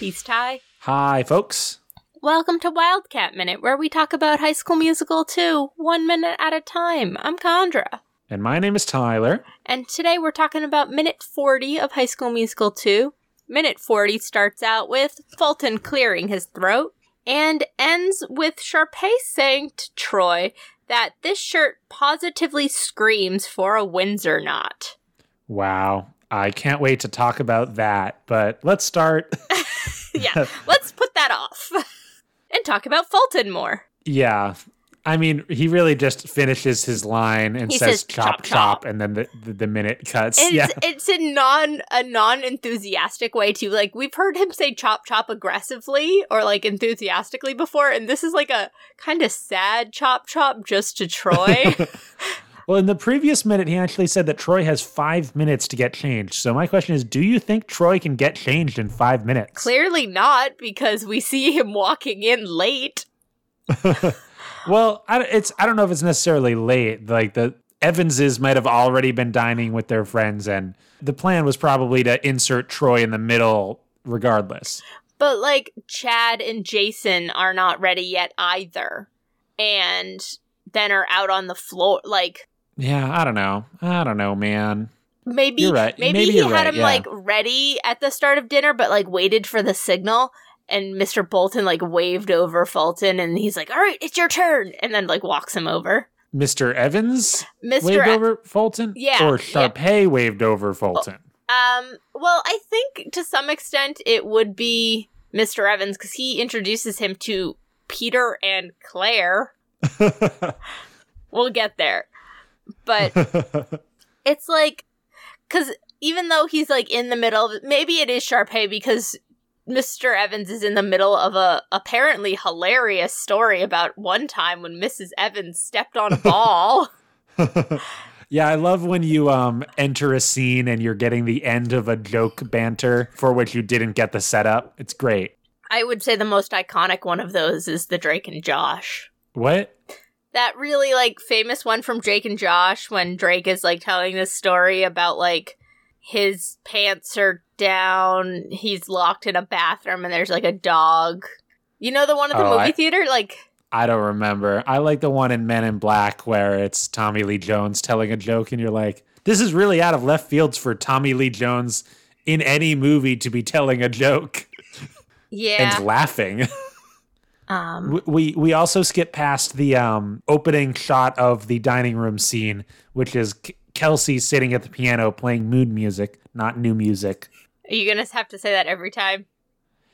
Peace Ty. Hi, folks. Welcome to Wildcat Minute, where we talk about High School Musical 2, one minute at a time. I'm Condra. And my name is Tyler. And today we're talking about minute 40 of High School Musical 2. Minute 40 starts out with Fulton clearing his throat and ends with Sharpay saying to Troy that this shirt positively screams for a Windsor knot. Wow. I can't wait to talk about that, but let's start. yeah, let's put that off and talk about Fulton more. Yeah. I mean, he really just finishes his line and He says, says, chop, "Chop, chop, chop." and then the, the, the minute cuts. And yeah. it's, it's a non a non enthusiastic way to like we've heard him say chop chop aggressively or like enthusiastically before, and this is like a kind of sad chop chop just to Troy. Well, in the previous minute, he actually said that Troy has five minutes to get changed. So my question is, do you think Troy can get changed in five minutes? Clearly not, because we see him walking in late. Well, I, it's I don't know if it's necessarily late. Like the Evanses might have already been dining with their friends, and the plan was probably to insert Troy in the middle, regardless. But like Chad and Jason are not ready yet either. And then are out on the floor like Yeah, I don't know. I don't know, man. maybe right. maybe, Maybe he had right, him yeah. like ready at the start of dinner but like waited for the signal and Mr. Bolton like waved over Fulton and he's like, "All right, it's your turn." And then like walks him over. Mr. Evans Mr. waved E- over Fulton, Yeah, or yeah. Sharpay waved over Fulton. Um, well, I think to some extent it would be Mr. Evans cuz he introduces him to Peter and Claire. We'll get there. But it's like because even though he's like in the middle of maybe it is Sharpay because Mr. Evans is in the middle of a apparently hilarious story about one time when Mrs. Evans stepped on a ball. yeah, I love when you um enter a scene and you're getting the end of a joke banter for which you didn't get the setup. It's great. I would say the most iconic one of those is the Drake and Josh. What? That really like famous one from Drake and Josh when Drake is like telling this story about like his pants are down, he's locked in a bathroom and there's like a dog. You know the one at the Oh, movie I- theater? Like I don't remember. I like the one in Men in Black where it's Tommy Lee Jones telling a joke, and you're like, this is really out of left fields for Tommy Lee Jones in any movie to be telling a joke yeah. and laughing. Um we we also skip past the um, opening shot of the dining room scene, which is K- Kelsey sitting at the piano playing mood music, not new music. are you going to have to say that every time?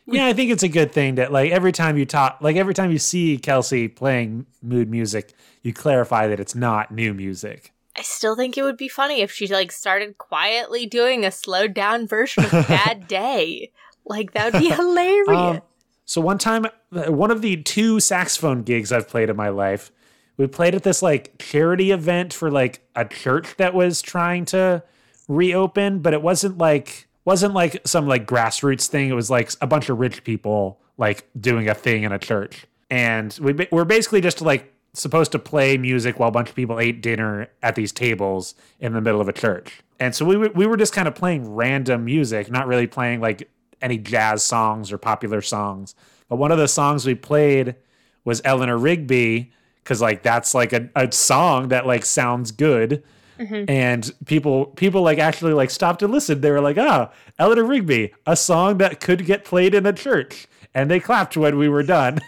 Yeah, I think it's a good thing that like every time you talk, like every time you see Kelsey playing mood music, you clarify that it's not new music. I still think it would be funny if she like started quietly doing a slowed down version of Bad Day. Like that would be hilarious. Um, so one time, one of the two saxophone gigs I've played in my life, we played at this like charity event for like a church that was trying to reopen, but it wasn't like wasn't like some like grassroots thing. It was like a bunch of rich people like doing a thing in a church, and we we're basically just like supposed to play music while a bunch of people ate dinner at these tables in the middle of a church. And so we we were just kind of playing random music, not really playing like any jazz songs or popular songs. But one of the songs we played was Eleanor Rigby because like that's like a, a song that like sounds good. Mm-hmm. And people people like actually like stopped to listen. They were like, "Oh, Eleanor Rigby, a song that could get played in a church." And they clapped when we were done.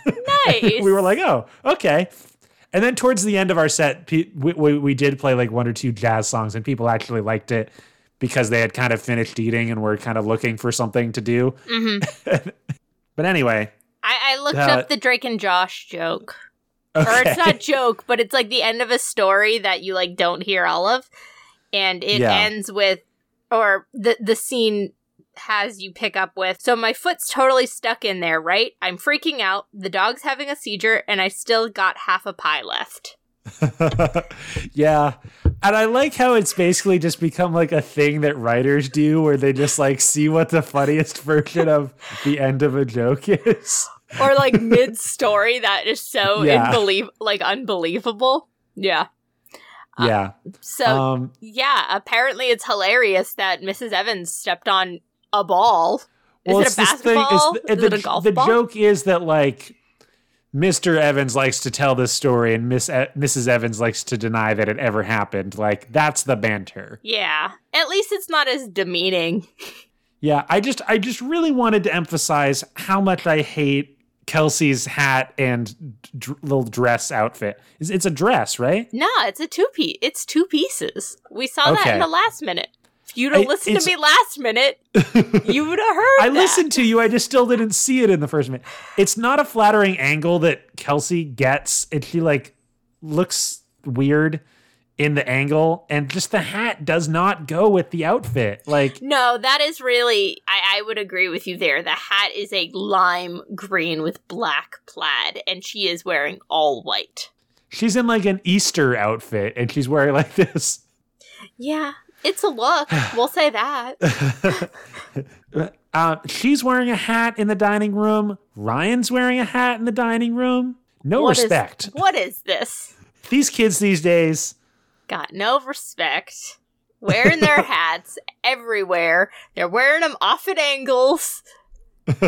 nice. we were like, "Oh, okay." And then towards the end of our set, we, we, we did play like one or two jazz songs, and people actually liked it because they had kind of finished eating and were kind of looking for something to do. Mhm. But anyway, I, I looked Uh, up the Drake and Josh joke. okay. Or it's not joke, but it's like the end of a story that you like don't hear all of. And it Yeah. ends with or the the scene has you pick up with so my foot's totally stuck in there, right? I'm freaking out, the dog's having a seizure, and I still got half a pie left. yeah. And I like how it's basically just become like a thing that writers do where they just like see what the funniest version of the end of a joke is. Or like mid story that is so Yeah. unbelie- like unbelievable. Yeah. Yeah. So Um yeah, apparently it's hilarious that Mrs. Evans stepped on a ball. Well, is it a this thing- basketball? the, is the, it a golf the ball? joke is that like Mr. Evans likes to tell this story and Miss e- Mrs. Evans likes to deny that it ever happened. Like that's the banter. Yeah. At least it's not as demeaning. Yeah, I just I just really wanted to emphasize how much I hate Kelsey's hat and d- little dress outfit. It's, it's a dress, right? No, it's a two piece. It's two pieces. We saw that in the last minute. If you'd have I- listened to me last minute, you would have heard. I that. listened to you. I just still didn't see it in the first minute. It's not a flattering angle that Kelsey gets. And she like looks weird in the angle, and just the hat does not go with the outfit. Like, No, that is really. I, I would agree with you there. The hat is a lime green with black plaid, and she is wearing all white. she's in like an Easter outfit, and she's wearing like this. Yeah, it's a look. we'll say that. Uh, she's wearing a hat in the dining room. Ryan's wearing a hat in the dining room. No What is- respect. what is this? These kids these days. Got no respect. Wearing their hats everywhere. They're wearing them off at angles,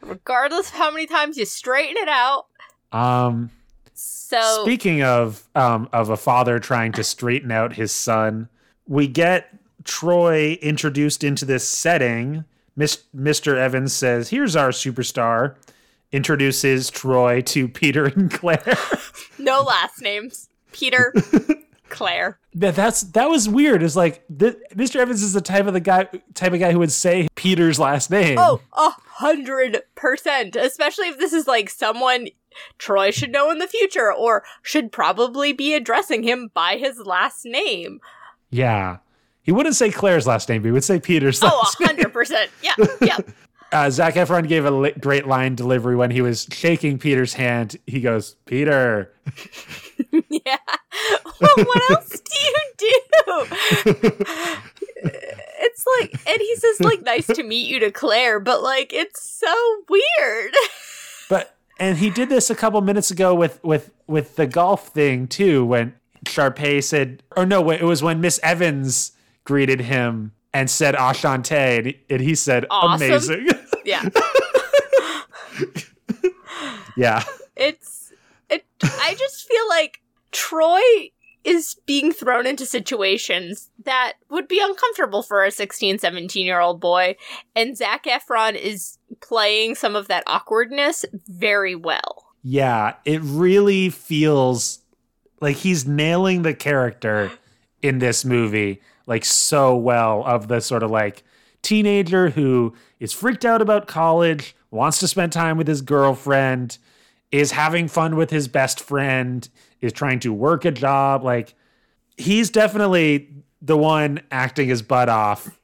regardless of how many times you straighten it out. Um, So Speaking of um, of a father trying to straighten out his son, we get Troy introduced into this setting. Mis- Mr. Evans says, "Here's our superstar." Introduces Troy to Peter and Claire. no last names. Peter, Claire. that that's that was weird. It's like th- Mr. Evans is the type of the guy type of guy who would say Peter's last name. Oh, a hundred percent. Especially if this is like someone Troy should know in the future, or should probably be addressing him by his last name. Yeah. He wouldn't say Claire's last name. But he would say Peter's Oh, last a name. hundred percent. Yeah, yeah. Uh, Zac Efron gave a li- great line delivery when he was shaking Peter's hand. He goes, "Peter." Yeah. Well, what else do you do? it's like, and he says, like, nice to meet you to Claire, but like, it's so weird. But and he did this a couple minutes ago with with with the golf thing too. When Sharpay said, or no, it was when Miss Evans greeted him and said "Ashante," and he, and he said, Awesome. "Amazing." Yeah. yeah, It's, it, I just feel like Troy is being thrown into situations that would be uncomfortable for a 16, 17 year old boy. And Zac Efron is playing some of that awkwardness very well. yeah. It really feels like he's nailing the character in this movie like so well of the sort of like teenager who is freaked out about college, wants to spend time with his girlfriend, is having fun with his best friend, is trying to work a job. Like he's definitely the one acting his butt off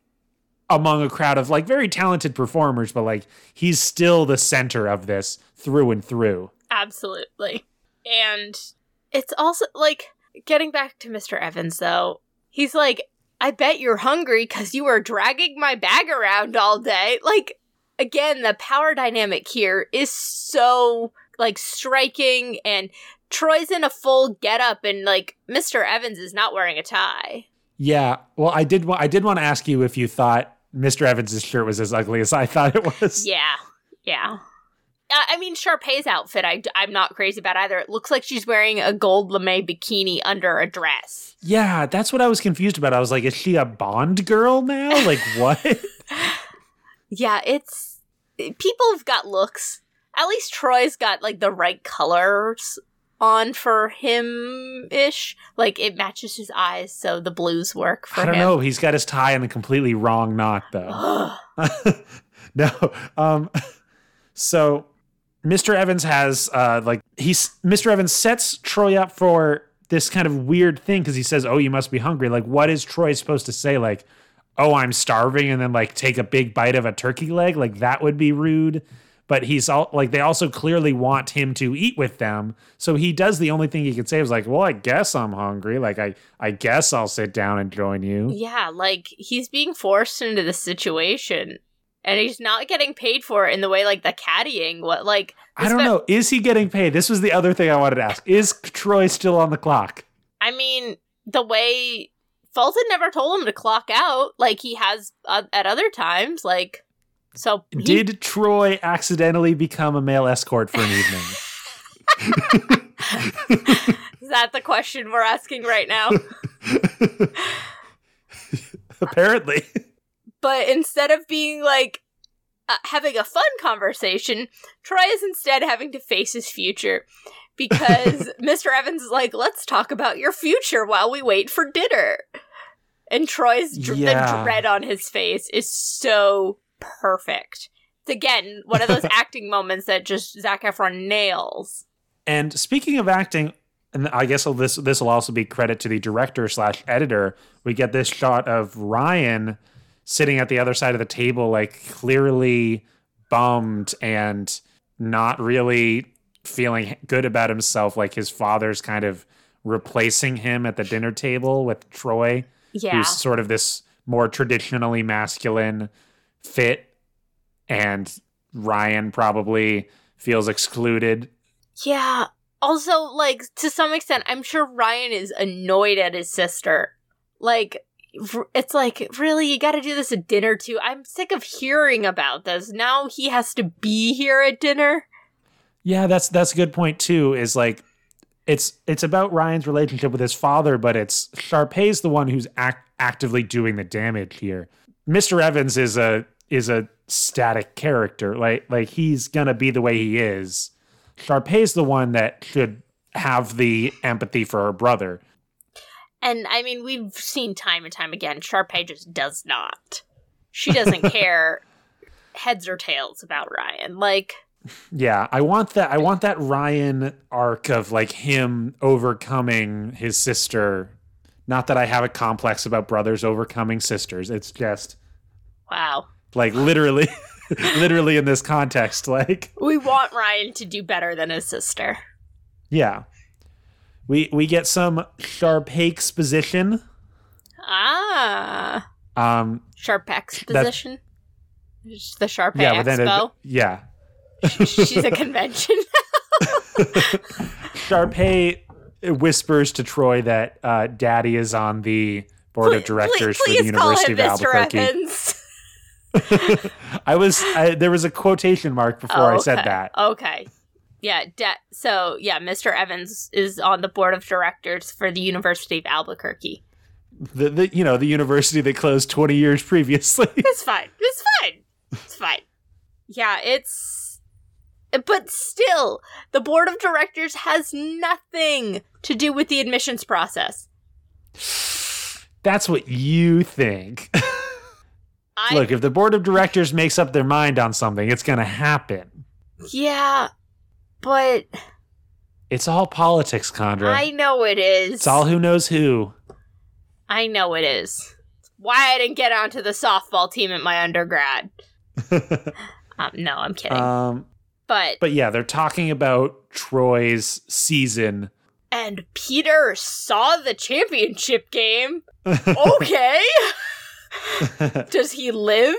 among a crowd of like very talented performers, but like he's still the center of this through and through. Absolutely. And it's also like getting back to Mr. Evans though. He's like, "I bet you're hungry cuz you were dragging my bag around all day." Like again, the power dynamic here is so like striking and Troy's in a full getup and like Mr. Evans is not wearing a tie. Yeah. Well, I did. wa- I did want to ask you if you thought Mr. Evans's shirt was as ugly as I thought it was. Yeah. Yeah. I mean, Sharpay's outfit, I, I'm not crazy about either. It looks like she's wearing a gold lame bikini under a dress. Yeah, that's what I was confused about. I was like, is she a Bond girl now? Like what? Yeah, it's people have got looks. At least Troy's got like the right colors on for him ish. Like it matches his eyes, so the blues work for him. I don't him. know. He's got his tie in a completely wrong knot though. no. Um so Mr. Evans has uh like he's Mr. Evans sets Troy up for this kind of weird thing because he says, Oh, you must be hungry. Like, what is Troy supposed to say? Like, oh, I'm starving, and then like take a big bite of a turkey leg? Like that would be rude. But he's all like they also clearly want him to eat with them. So he does the only thing he can say is like, Well, I guess I'm hungry. Like I I guess I'll sit down and join you. yeah, like he's being forced into the situation, and he's not getting paid for it in the way like the caddying. What like I don't know. Is he getting paid? This was the other thing I wanted to ask. Is Troy still on the clock? I mean, the way Fulton never told him to clock out, like he has uh, at other times. Like So he- Did Troy accidentally become a male escort for an evening? is that the question we're asking right now? Apparently. But instead of being like uh, having a fun conversation, Troy is instead having to face his future because Mr. Evans is like, "Let's talk about your future while we wait for dinner." And Troy's dr- Yeah. the dread on his face is so perfect. It's again one of those acting moments that just Zac Efron nails. And speaking of acting, and I guess this this will also be credit to the director slash editor. We get this shot of Ryan sitting at the other side of the table, like clearly bummed and not really feeling good about himself. Like his father's kind of replacing him at the dinner table with Troy, Yeah, who's sort of this more traditionally masculine fit, and Ryan probably feels excluded Yeah. Also, like, to some extent, I'm sure Ryan is annoyed at his sister. Like, it's like, really, you gotta do this at dinner too? I'm sick of hearing about this. Now he has to be here at dinner. Yeah, that's that's a good point too. Is like it's it's about Ryan's relationship with his father, but it's Sharpay's the one who's act- actively doing the damage here. Mr. Evans is a is a static character. Like like he's gonna be the way he is. Sharpay's the one that should have the empathy for her brother. And I mean, we've seen time and time again, Sharpay just does not. She doesn't care heads or tails about Ryan. Like, Yeah, I want that. I want that Ryan arc of like him overcoming his sister. Not that I have a complex about brothers overcoming sisters. It's just wow. like literally, literally in this context. Like, We want Ryan to do better than his sister. yeah, we we get some Sharpay exposition. Ah. Um, Sharp exposition. It's the Sharp yeah, but then it- Expo. yeah, She's a convention. Sharpay whispers to Troy that uh, Daddy is on the board of directors please, for the University of Mr. Albuquerque. I was I, there was a quotation mark before I said that. Okay. Yeah, da- so yeah, Mr. Evans is on the board of directors for the University of Albuquerque. The, the you know the university that closed 20 years previously. It's fine. It's fine. It's fine. Yeah, it's but still, the board of directors has nothing to do with the admissions process. That's what you think. I Look, if the board of directors makes up their mind on something, it's going to happen. Yeah, but It's all politics, Condra. I know it is. it's all who knows who. I know it is. Why I didn't get onto the softball team at my undergrad. Um, no, I'm kidding. um, but but yeah, they're talking about Troy's season. and Peter saw the championship game. Okay. Does he live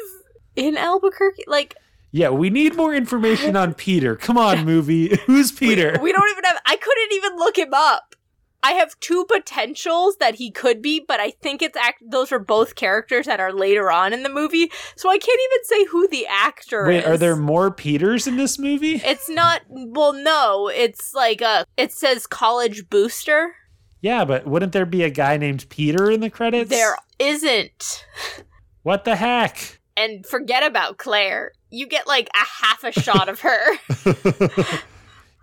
in Albuquerque? Like yeah, we need more information on Peter. Come on, movie. Who's Peter? we don't even have I couldn't even look him up. I have two potentials that he could be, but I think it's act those are both characters that are later on in the movie. So I can't even say who the actor is. Wait, is. are there more Peters in this movie? It's not well no, it's like a it says college booster. Yeah, but wouldn't there be a guy named Peter in the credits? There isn't. What the heck? And forget about Claire. You get like a half a shot of her.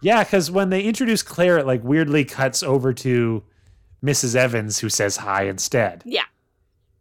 Yeah, because when they introduce Claire, it like weirdly cuts over to Mrs. Evans, who says hi instead. yeah.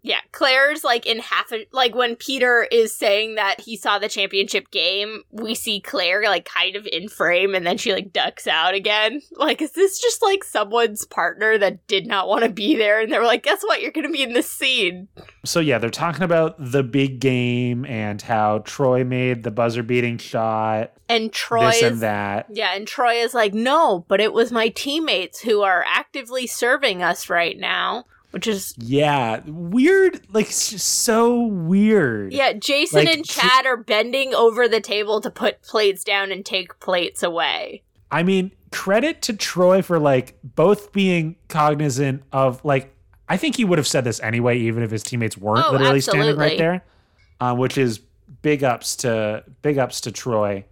Yeah, Claire's like in half a like when Peter is saying that he saw the championship game, we see Claire like kind of in frame and then she like ducks out again. Like, is this just like someone's partner that did not want to be there and they were like, guess what, you're gonna be in this scene. So yeah, they're talking about the big game and how Troy made the buzzer beating shot, And Troy this and that. Yeah, and Troy is like, no, but it was my teammates who are actively serving us right now, which is Yeah, weird. Like it's just so weird. yeah. Jason Like, and Chad are bending over the table to put plates down and take plates away. I mean, credit to Troy for like both being cognizant of like I think he would have said this anyway, even if his teammates weren't Oh, literally standing right there, uh, which is big ups to big ups to Troy.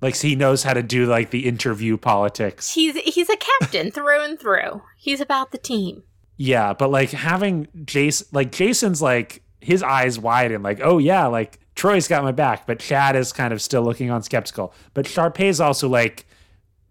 Like he knows how to do like the interview politics. He's he's a captain through and through. He's about the team. Yeah, but like having Jason, like Jason's like his eyes widen, like oh yeah, like Troy's got my back, but Chad is kind of still looking on skeptical. But Sharpay's also like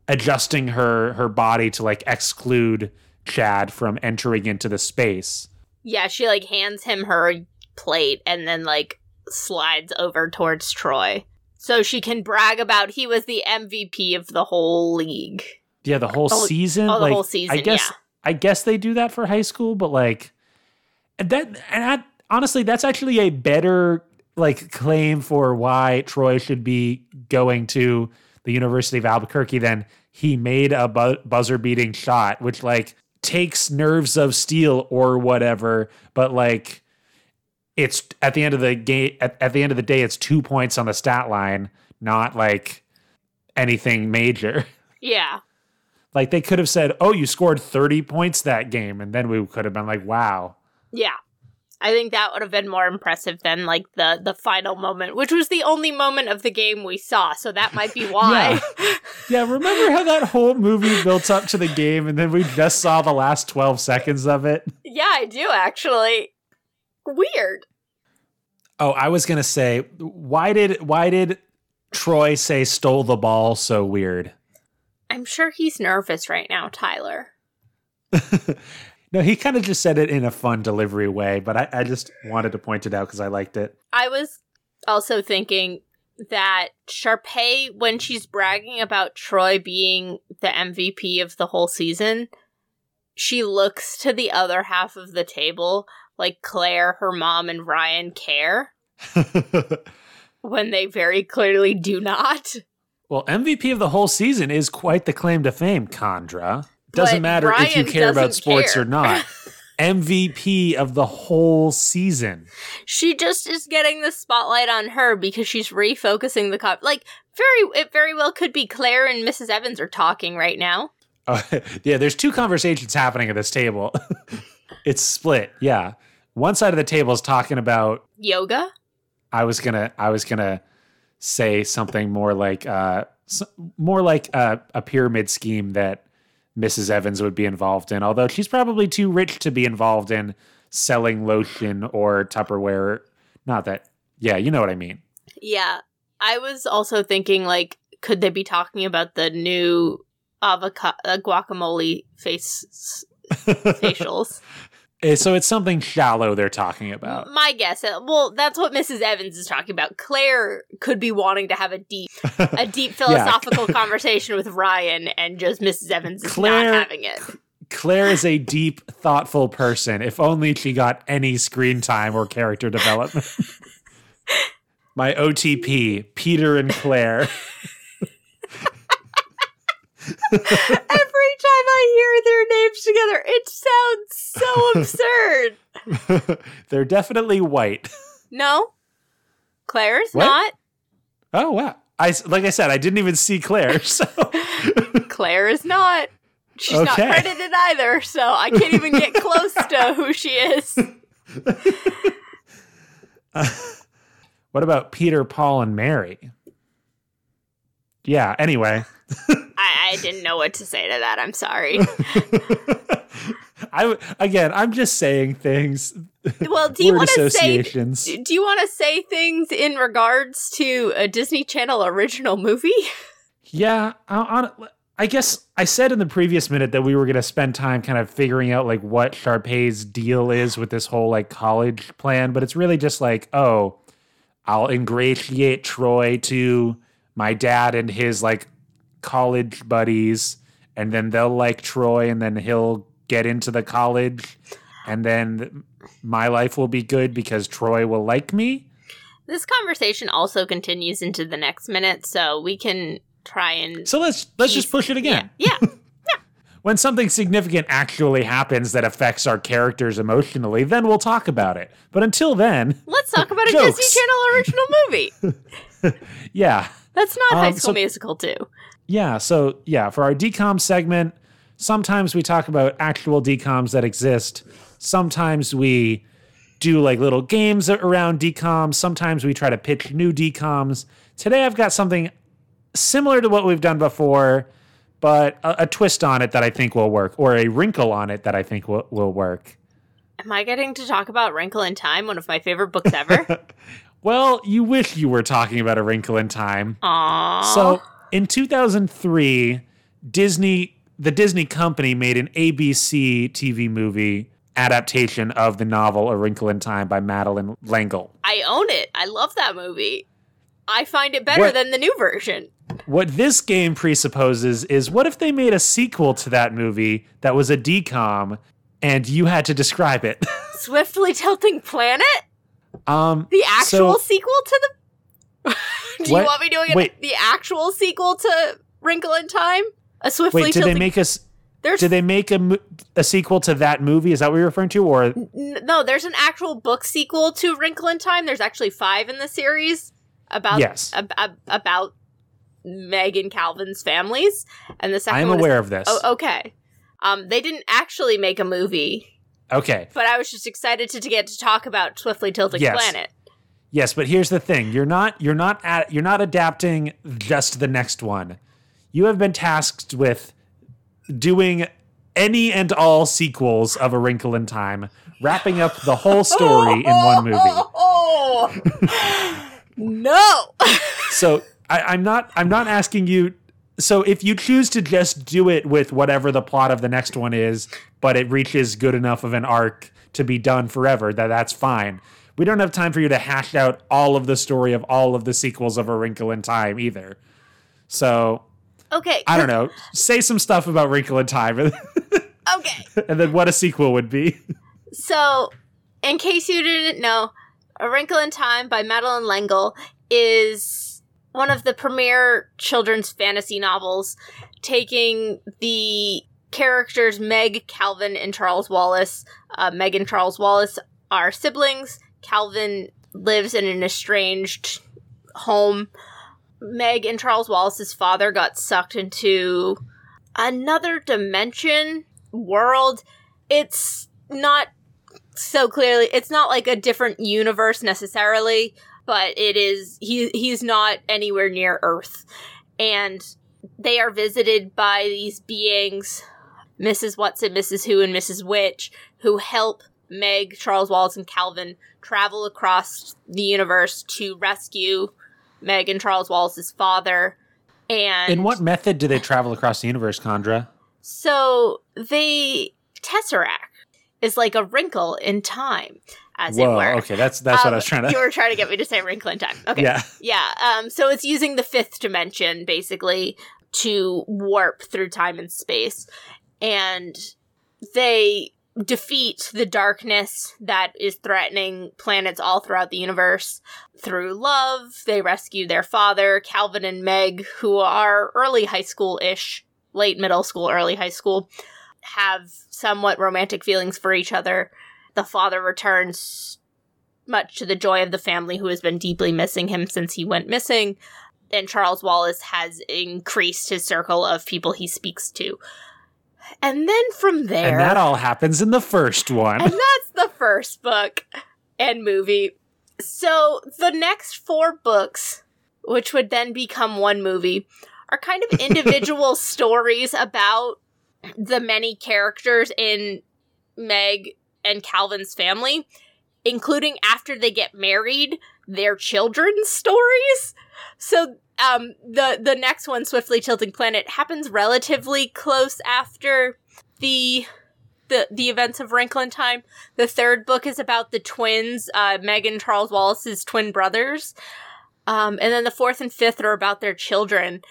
adjusting her her body to like exclude Chad from entering into the space. Yeah, she like hands him her plate and then like slides over towards Troy. So she can brag about he was the MVP of the whole league. Yeah, the whole Oh, season. oh, the like, whole season, I guess yeah. I guess they do that for high school, but like that and I, honestly, that's actually a better like claim for why Troy should be going to the University of Albuquerque than he made a bu- buzzer beating shot, which like takes nerves of steel or whatever, but like it's at the end of the game at, at the end of the day it's two points on the stat line, not like anything major. Yeah. Like they could have said, "Oh, you scored 30 points that game." And then we could have been like, "Wow." Yeah. I think that would have been more impressive than like the the final moment, which was the only moment of the game we saw. So that might be why. Yeah, remember how that whole movie built up to the game and then we just saw the last 12 seconds of it? yeah, I do actually. Weird. Oh, I was going to say, why did why did Troy say stole the ball so weird? I'm sure he's nervous right now, Tyler. No, he kind of just said it in a fun delivery way, but I, I just wanted to point it out because I liked it. I was also thinking that Sharpay, when she's bragging about Troy being the MVP of the whole season, she looks to the other half of the table like Claire, her mom, and Ryan care when they very clearly do not. Well, MVP of the whole season is quite the claim to fame, Condra. Doesn't But matter if you care about sports care. or not. MVP of the whole season. She just is getting the spotlight on her because she's refocusing the cop. Like very, it very well could be Claire and Mrs. Evans are talking right now. Oh, yeah, there's two conversations happening at this table. it's split. Yeah. One side of the table is talking about Yoga. I was to I was going to say something more like uh more like a, a pyramid scheme that Mrs. Evans would be involved in, although she's probably too rich to be involved in selling lotion or Tupperware. Not that. Yeah, you know what I mean. Yeah. I was also thinking, like, could they be talking about the new avocado uh, guacamole face facials? Eh, So it's something shallow they're talking about. My guess. uh, Well, that's what Mrs. Evans is talking about. Claire could be wanting to have a deep, a deep philosophical conversation with Ryan, and just Mrs. Evans is Claire- not having it. Claire is a deep, thoughtful person. If only she got any screen time or character development. My OTP, Peter and Claire. Every time I hear their names together, it sounds so absurd. They're definitely white. No, Claire's What? not. Oh wow! I like I said, I didn't even see Claire. So Claire is not. She's not credited either, so I can't even get close to who she is. Uh, what about Peter, Paul, and Mary? Yeah. Anyway, I, I didn't know what to say to that. I'm sorry. I again, I'm just saying things. Well, do you want to say? Do you want to say things in regards to a Disney Channel original movie? Yeah, I, I guess I said in the previous minute that we were going to spend time kind of figuring out like what Sharpay's deal is with this whole like college plan, but it's really just like, oh, I'll ingratiate Troy to my dad and his like college buddies, and then they'll like Troy, and then he'll get into the college, and then my life will be good because Troy will like me. This conversation also continues into the next minute, so we can try and So let's let's just push it again. Yeah, yeah. when something significant actually happens that affects our characters emotionally, then we'll talk about it. But until then, Let's talk about a Jokes. Disney Channel original movie. yeah. That's not High Um, School so- Musical too. Yeah, so yeah, for our DCOM segment, sometimes we talk about actual DCOMs that exist. Sometimes we do like little games around DCOMs. Sometimes we try to pitch new DCOMs. Today I've got something similar to what we've done before, but a, a twist on it that I think will work, or a wrinkle on it that I think will, will work. Am I getting to talk about Wrinkle in Time, one of my favorite books ever? Well, you wish you were talking about A Wrinkle in Time. Aww. So in 2003, Disney, the Disney company, made an ABC TV movie adaptation of the novel A Wrinkle in Time by Madeleine L'Engle. I own it. I love that movie. I find it better What- than the new version. What this game presupposes is what if they made a sequel to that movie that was a DCOM and you had to describe it? Swiftly Tilting Planet? Um The actual So- sequel to the. Do What? you want me doing it? The actual sequel to Wrinkle in Time? A swiftly wait, did they make us there's did they make a, a sequel to that movie? Is that what you're referring to or N- no, there's an actual book sequel to Wrinkle in Time. There's actually five in the series about Yes. ab- ab- about Meg and Calvin's families, and the second I am one is- aware of this. Oh, okay. Um, they didn't actually make a movie, Okay. but I was just excited to, to get to talk about Swiftly Tilting Yes. Planet. Yes, but here's the thing: you're not you're not at you're not adapting just the next one. You have been tasked with doing any and all sequels of A Wrinkle in Time, wrapping up the whole story in one movie. Oh, no. So I, I'm not I'm not asking you. So if you choose to just do it with whatever the plot of the next one is, but it reaches good enough of an arc to be done forever, that that's fine. We don't have time for you to hash out all of the story of all of the sequels of A Wrinkle in Time either. So okay. I don't know. Say some stuff about Wrinkle in Time, Okay. and then what a sequel would be. So, in case you didn't know, A Wrinkle in Time by Madeleine L'Engle is one of the premier children's fantasy novels, taking the characters Meg, Calvin, and Charles Wallace. Uh, Meg and Charles Wallace are siblings. Calvin lives in an estranged home. Meg and Charles Wallace's father got sucked into another dimension world. It's not so clearly it's not like a different universe necessarily, but it is he he's not anywhere near Earth. And they are visited by these beings, Mrs. Whatsit, Mrs. Who, and Mrs. Which, who help Meg, Charles Wallace, and Calvin travel across the universe to rescue Meg and Charles Wallace's father. And In what method do they travel across the universe, Condra? so the Tesseract is like a wrinkle in time, as it Whoa, were. okay, that's that's what Um, I was trying to. You were trying to get me to say wrinkle in time. Okay. Yeah. Yeah. Um, so it's using the fifth dimension basically to warp through time and space. And they defeat the darkness that is threatening planets all throughout the universe through love. They rescue their father, Calvin and Meg, who are early high school ish, late middle school, early high school, have somewhat romantic feelings for each other. The father returns much to the joy of the family who has been deeply missing him since he went missing. And Charles Wallace has increased his circle of people he speaks to. And then from there. And that all happens in the first one. And that's the first book and movie. So the next four books, which would then become one movie, are kind of individual stories about the many characters in Meg and Calvin's family, including after they get married, their children's stories. So um the the next one swiftly tilting planet happens relatively close after the the the events of Wrinkle in Time. The third book is about the twins, uh, Meg and Charles Wallace's twin brothers, um, and then the fourth and fifth are about their children.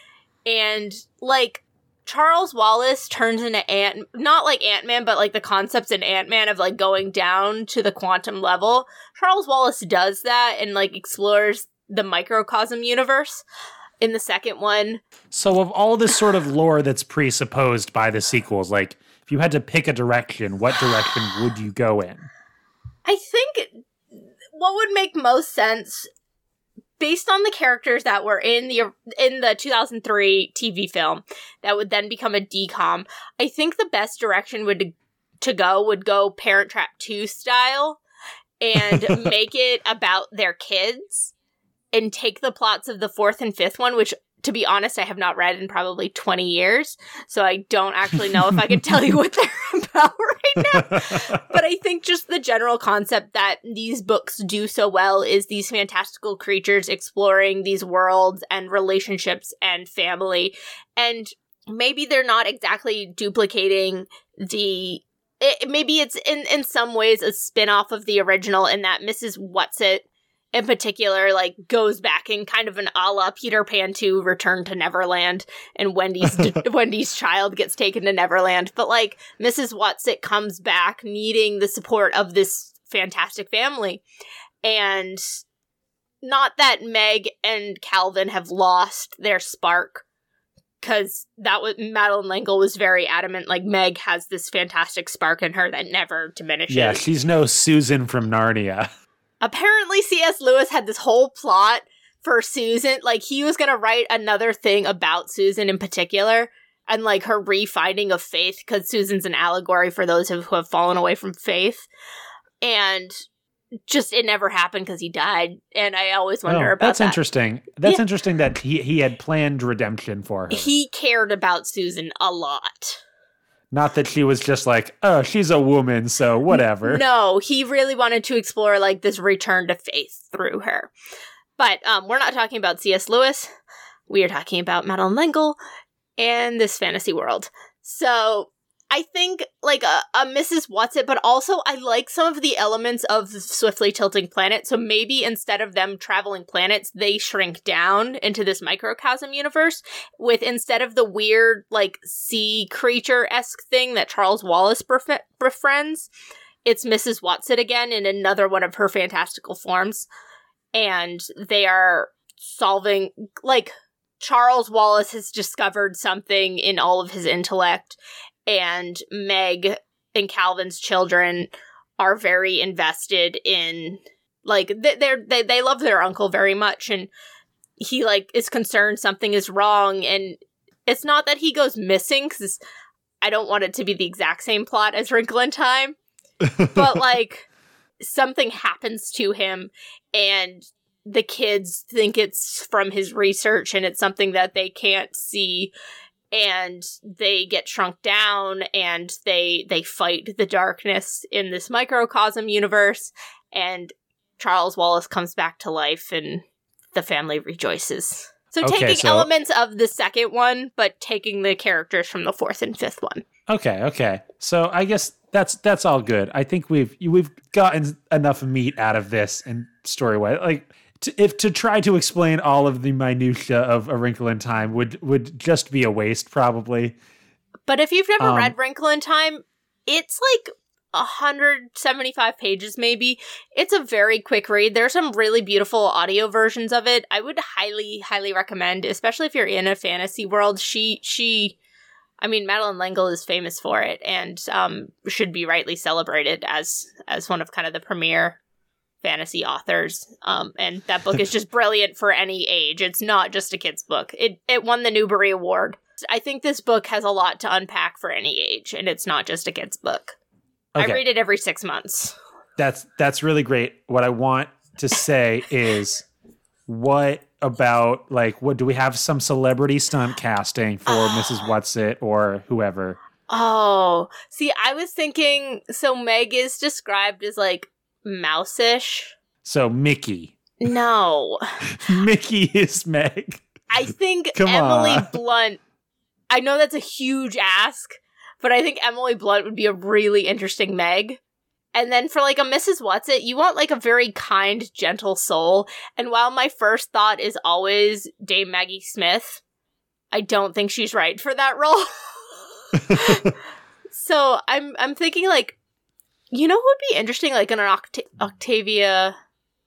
And like Charles Wallace turns into Ant, not like Ant Man, but like the concepts in Ant Man of like going down to the quantum level. Charles Wallace does that and like explores the microcosm universe. In the second one, So, of all this sort of lore that's presupposed by the sequels, like if you had to pick a direction, what direction would you go in? I think what would make most sense based on the characters that were in the in the 2003 TV film that would then become a DCOM, I think the best direction would to go would go Parent Trap 2 style and make it about their kids and take the plots of the fourth and fifth one, which to be honest, I have not read in probably 20 years. So I don't actually know if I can tell you what they're about right now. But I think just the general concept that these books do so well is these fantastical creatures exploring these worlds and relationships and family. And maybe they're not exactly duplicating the it, maybe it's in in some ways a spin-off of the original in that Mrs. Whatsit in particular like goes back in kind of an a la Peter Pan 2 Return to Neverland and Wendy's Wendy's child gets taken to Neverland but like Mrs. Whatsit comes back needing the support of this fantastic family and not that Meg and Calvin have lost their spark because that was Madeleine L'Engle was very adamant. Like Meg has this fantastic spark in her that never diminishes. Yeah, she's no Susan from Narnia. Apparently, C.S. Lewis had this whole plot for Susan. Like he was gonna write another thing about Susan in particular, and like her refinding of faith, because Susan's an allegory for those who have fallen away from faith. And just it never happened because he died, and I always wonder Oh, about that's that. interesting. That's Yeah. interesting that he he had planned redemption for her. He cared about Susan a lot. Not that she was just like, oh, she's a woman, so whatever. No, he really wanted to explore like this return to faith through her. But um, we're not talking about C.S. Lewis. We are talking about Madeleine L'Engle and this fantasy world. So I think like a, a Mrs. Whatsit, but also I like some of the elements of swiftly tilting planet. So maybe instead of them traveling planets, they shrink down into this microcosm universe with instead of the weird like sea creature esque thing that Charles Wallace bef- befriends, it's Mrs. Whatsit again in another one of her fantastical forms. And they are solving, like, Charles Wallace has discovered something in all of his intellect, and Meg and Calvin's children are very invested in, like, they- they're, they, they love their uncle very much, and he, like, is concerned something is wrong, and it's not that he goes missing, because I don't want it to be the exact same plot as Wrinkle in Time, but like something happens to him and the kids think it's from his research and it's something that they can't see and they get shrunk down and they they fight the darkness in this microcosm universe and Charles Wallace comes back to life and the family rejoices. So Okay, taking so- elements of the second one but taking the characters from the fourth and fifth one. Okay, okay. So I guess that's that's all good. I think we've we've gotten enough meat out of this and story wise. Like to, if to try to explain all of the minutia of A Wrinkle in Time would would just be a waste, probably. But if you've never Um, read Wrinkle in Time, it's like 175 pages maybe. It's a very quick read. There's some really beautiful audio versions of it. I would highly highly recommend, especially if you're in a fantasy world. She she I mean Madeleine L'Engle is famous for it and um should be rightly celebrated as as one of kind of the premier fantasy authors. Um and that book is just brilliant for any age. It's not just a kid's book. It it won the Newbery Award. I think this book has a lot to unpack for any age, and it's not just a kid's book. Okay. I read it every six months. That's that's really great. What I want to say is what about like what do we have some celebrity stunt casting for Mrs. Whatsit or whoever? Oh, see, I was thinking so Meg is described as like mouseish. So Mickey. No, Mickey is Meg. I think Come Emily on. Blunt. I know that's a huge ask, but I think Emily Blunt would be a really interesting Meg. And then for like a Mrs. Whatsit, you want like a very kind, gentle soul. And while my first thought is always Dame Maggie Smith, I don't think she's right for that role. so I'm I'm thinking like, you know who would be interesting like in an Oct- Octavia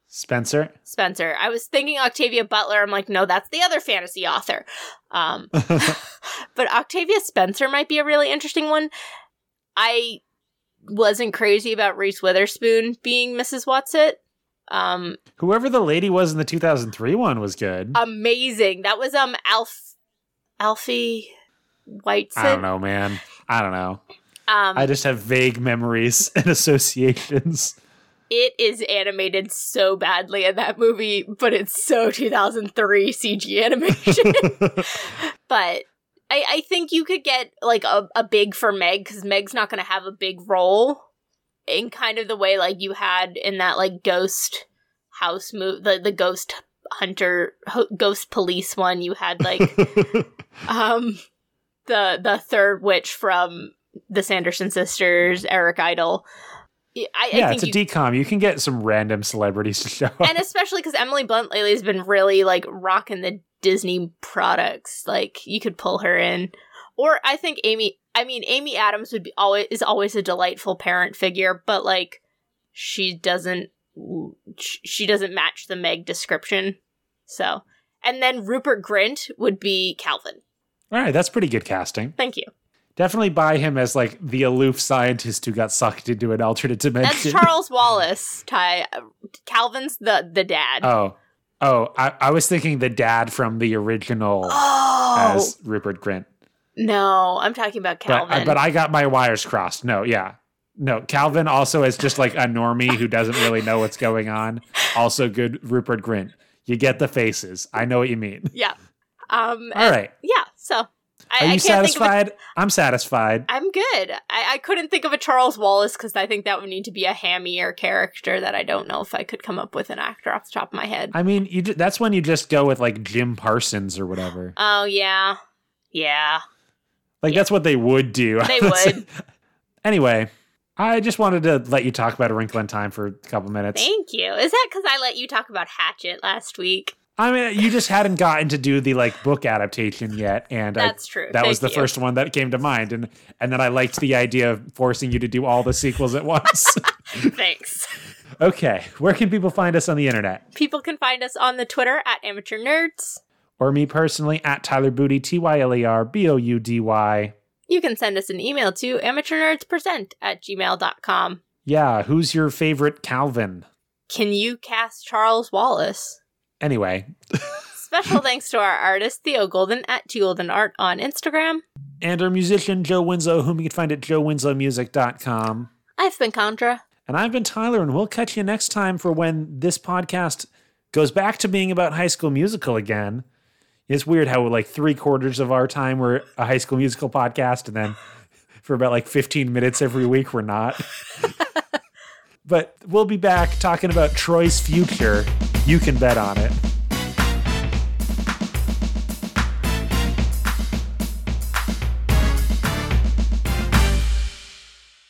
Spencer. Spencer. I was thinking Octavia Butler. I'm like, no, that's the other fantasy author. Um, but Octavia Spencer might be a really interesting one. I wasn't crazy about Reese Witherspoon being Mrs. Whatsit. Um, Whoever the lady was in the 2003 one was good. amazing. That was um Alf Alfie Whiteson. I don't know, man. I don't know. Um, I just have vague memories and associations. it is animated so badly in that movie, but it's so 2003 CG animation. but I, I think you could get like a, a big for Meg because Meg's not going to have a big role in kind of the way like you had in that like ghost house move the the ghost hunter ho- ghost police one you had like um the the third witch from the Sanderson sisters Eric Idle I, I yeah, think it's a you, DCOM. You can get some random celebrities to show up. and especially because Emily Blunt lately has been really like rocking the Disney products. Like you could pull her in, or I think Amy. I mean, Amy Adams would be always is always a delightful parent figure, but like she doesn't she doesn't match the Meg description. So, and then Rupert Grint would be Calvin. All right, that's pretty good casting. Thank you. Definitely buy him as like the aloof scientist who got sucked into an alternate dimension. That's Charles Wallace. Ty Calvin's the the dad. Oh, oh, I, I was thinking the dad from the original Oh as Rupert Grint. no, I'm talking about But, Calvin. But I got my wires crossed. No, yeah. No, Calvin also is just like a normie who doesn't really know what's going on. Also good Rupert Grint. You get the faces. I know what you mean. yeah. Um. All right. Yeah. So I, Are you can't think of a satisfied? I'm satisfied. I'm good. I, I couldn't think of a Charles Wallace because I think that would need to be a hammier character that I don't know if I could come up with an actor off the top of my head. I mean, you ju- that's when you just go with like Jim Parsons or whatever. oh yeah, yeah. Like that's what they would do. They would. anyway, I just wanted to let you talk about A Wrinkle in Time for a couple minutes. Thank you. Is that because I let you talk about Hatchet last week? I mean, you just hadn't gotten to do the like book adaptation yet, and I- true. That was the you. first one that came to mind, and and then I liked the idea of forcing you to do all the sequels at once. Thanks. okay, where can people find us on the internet? People can find us on the Twitter at Amateur Nerds. Or me personally at Tyler Boudy, T Y L E R B O U D Y. You can send us an email to amateurnerdspresent at gmail.com. Yeah, who's your favorite Calvin? Can you cast Charles Wallace? Anyway, Special thanks to our artist, Theo Golden at T Golden Art on Instagram. and our musician Joe Winslow, whom you can find at joewinslowmusic.com. I've been Contra. And I've been Tyler, and we'll catch you next time for when this podcast goes back to being about High School Musical again. It's weird how like three quarters of our time we're a High School Musical podcast, and then for about like 15 minutes every week we're not. but we'll be back talking about Troy's future. You can bet on it.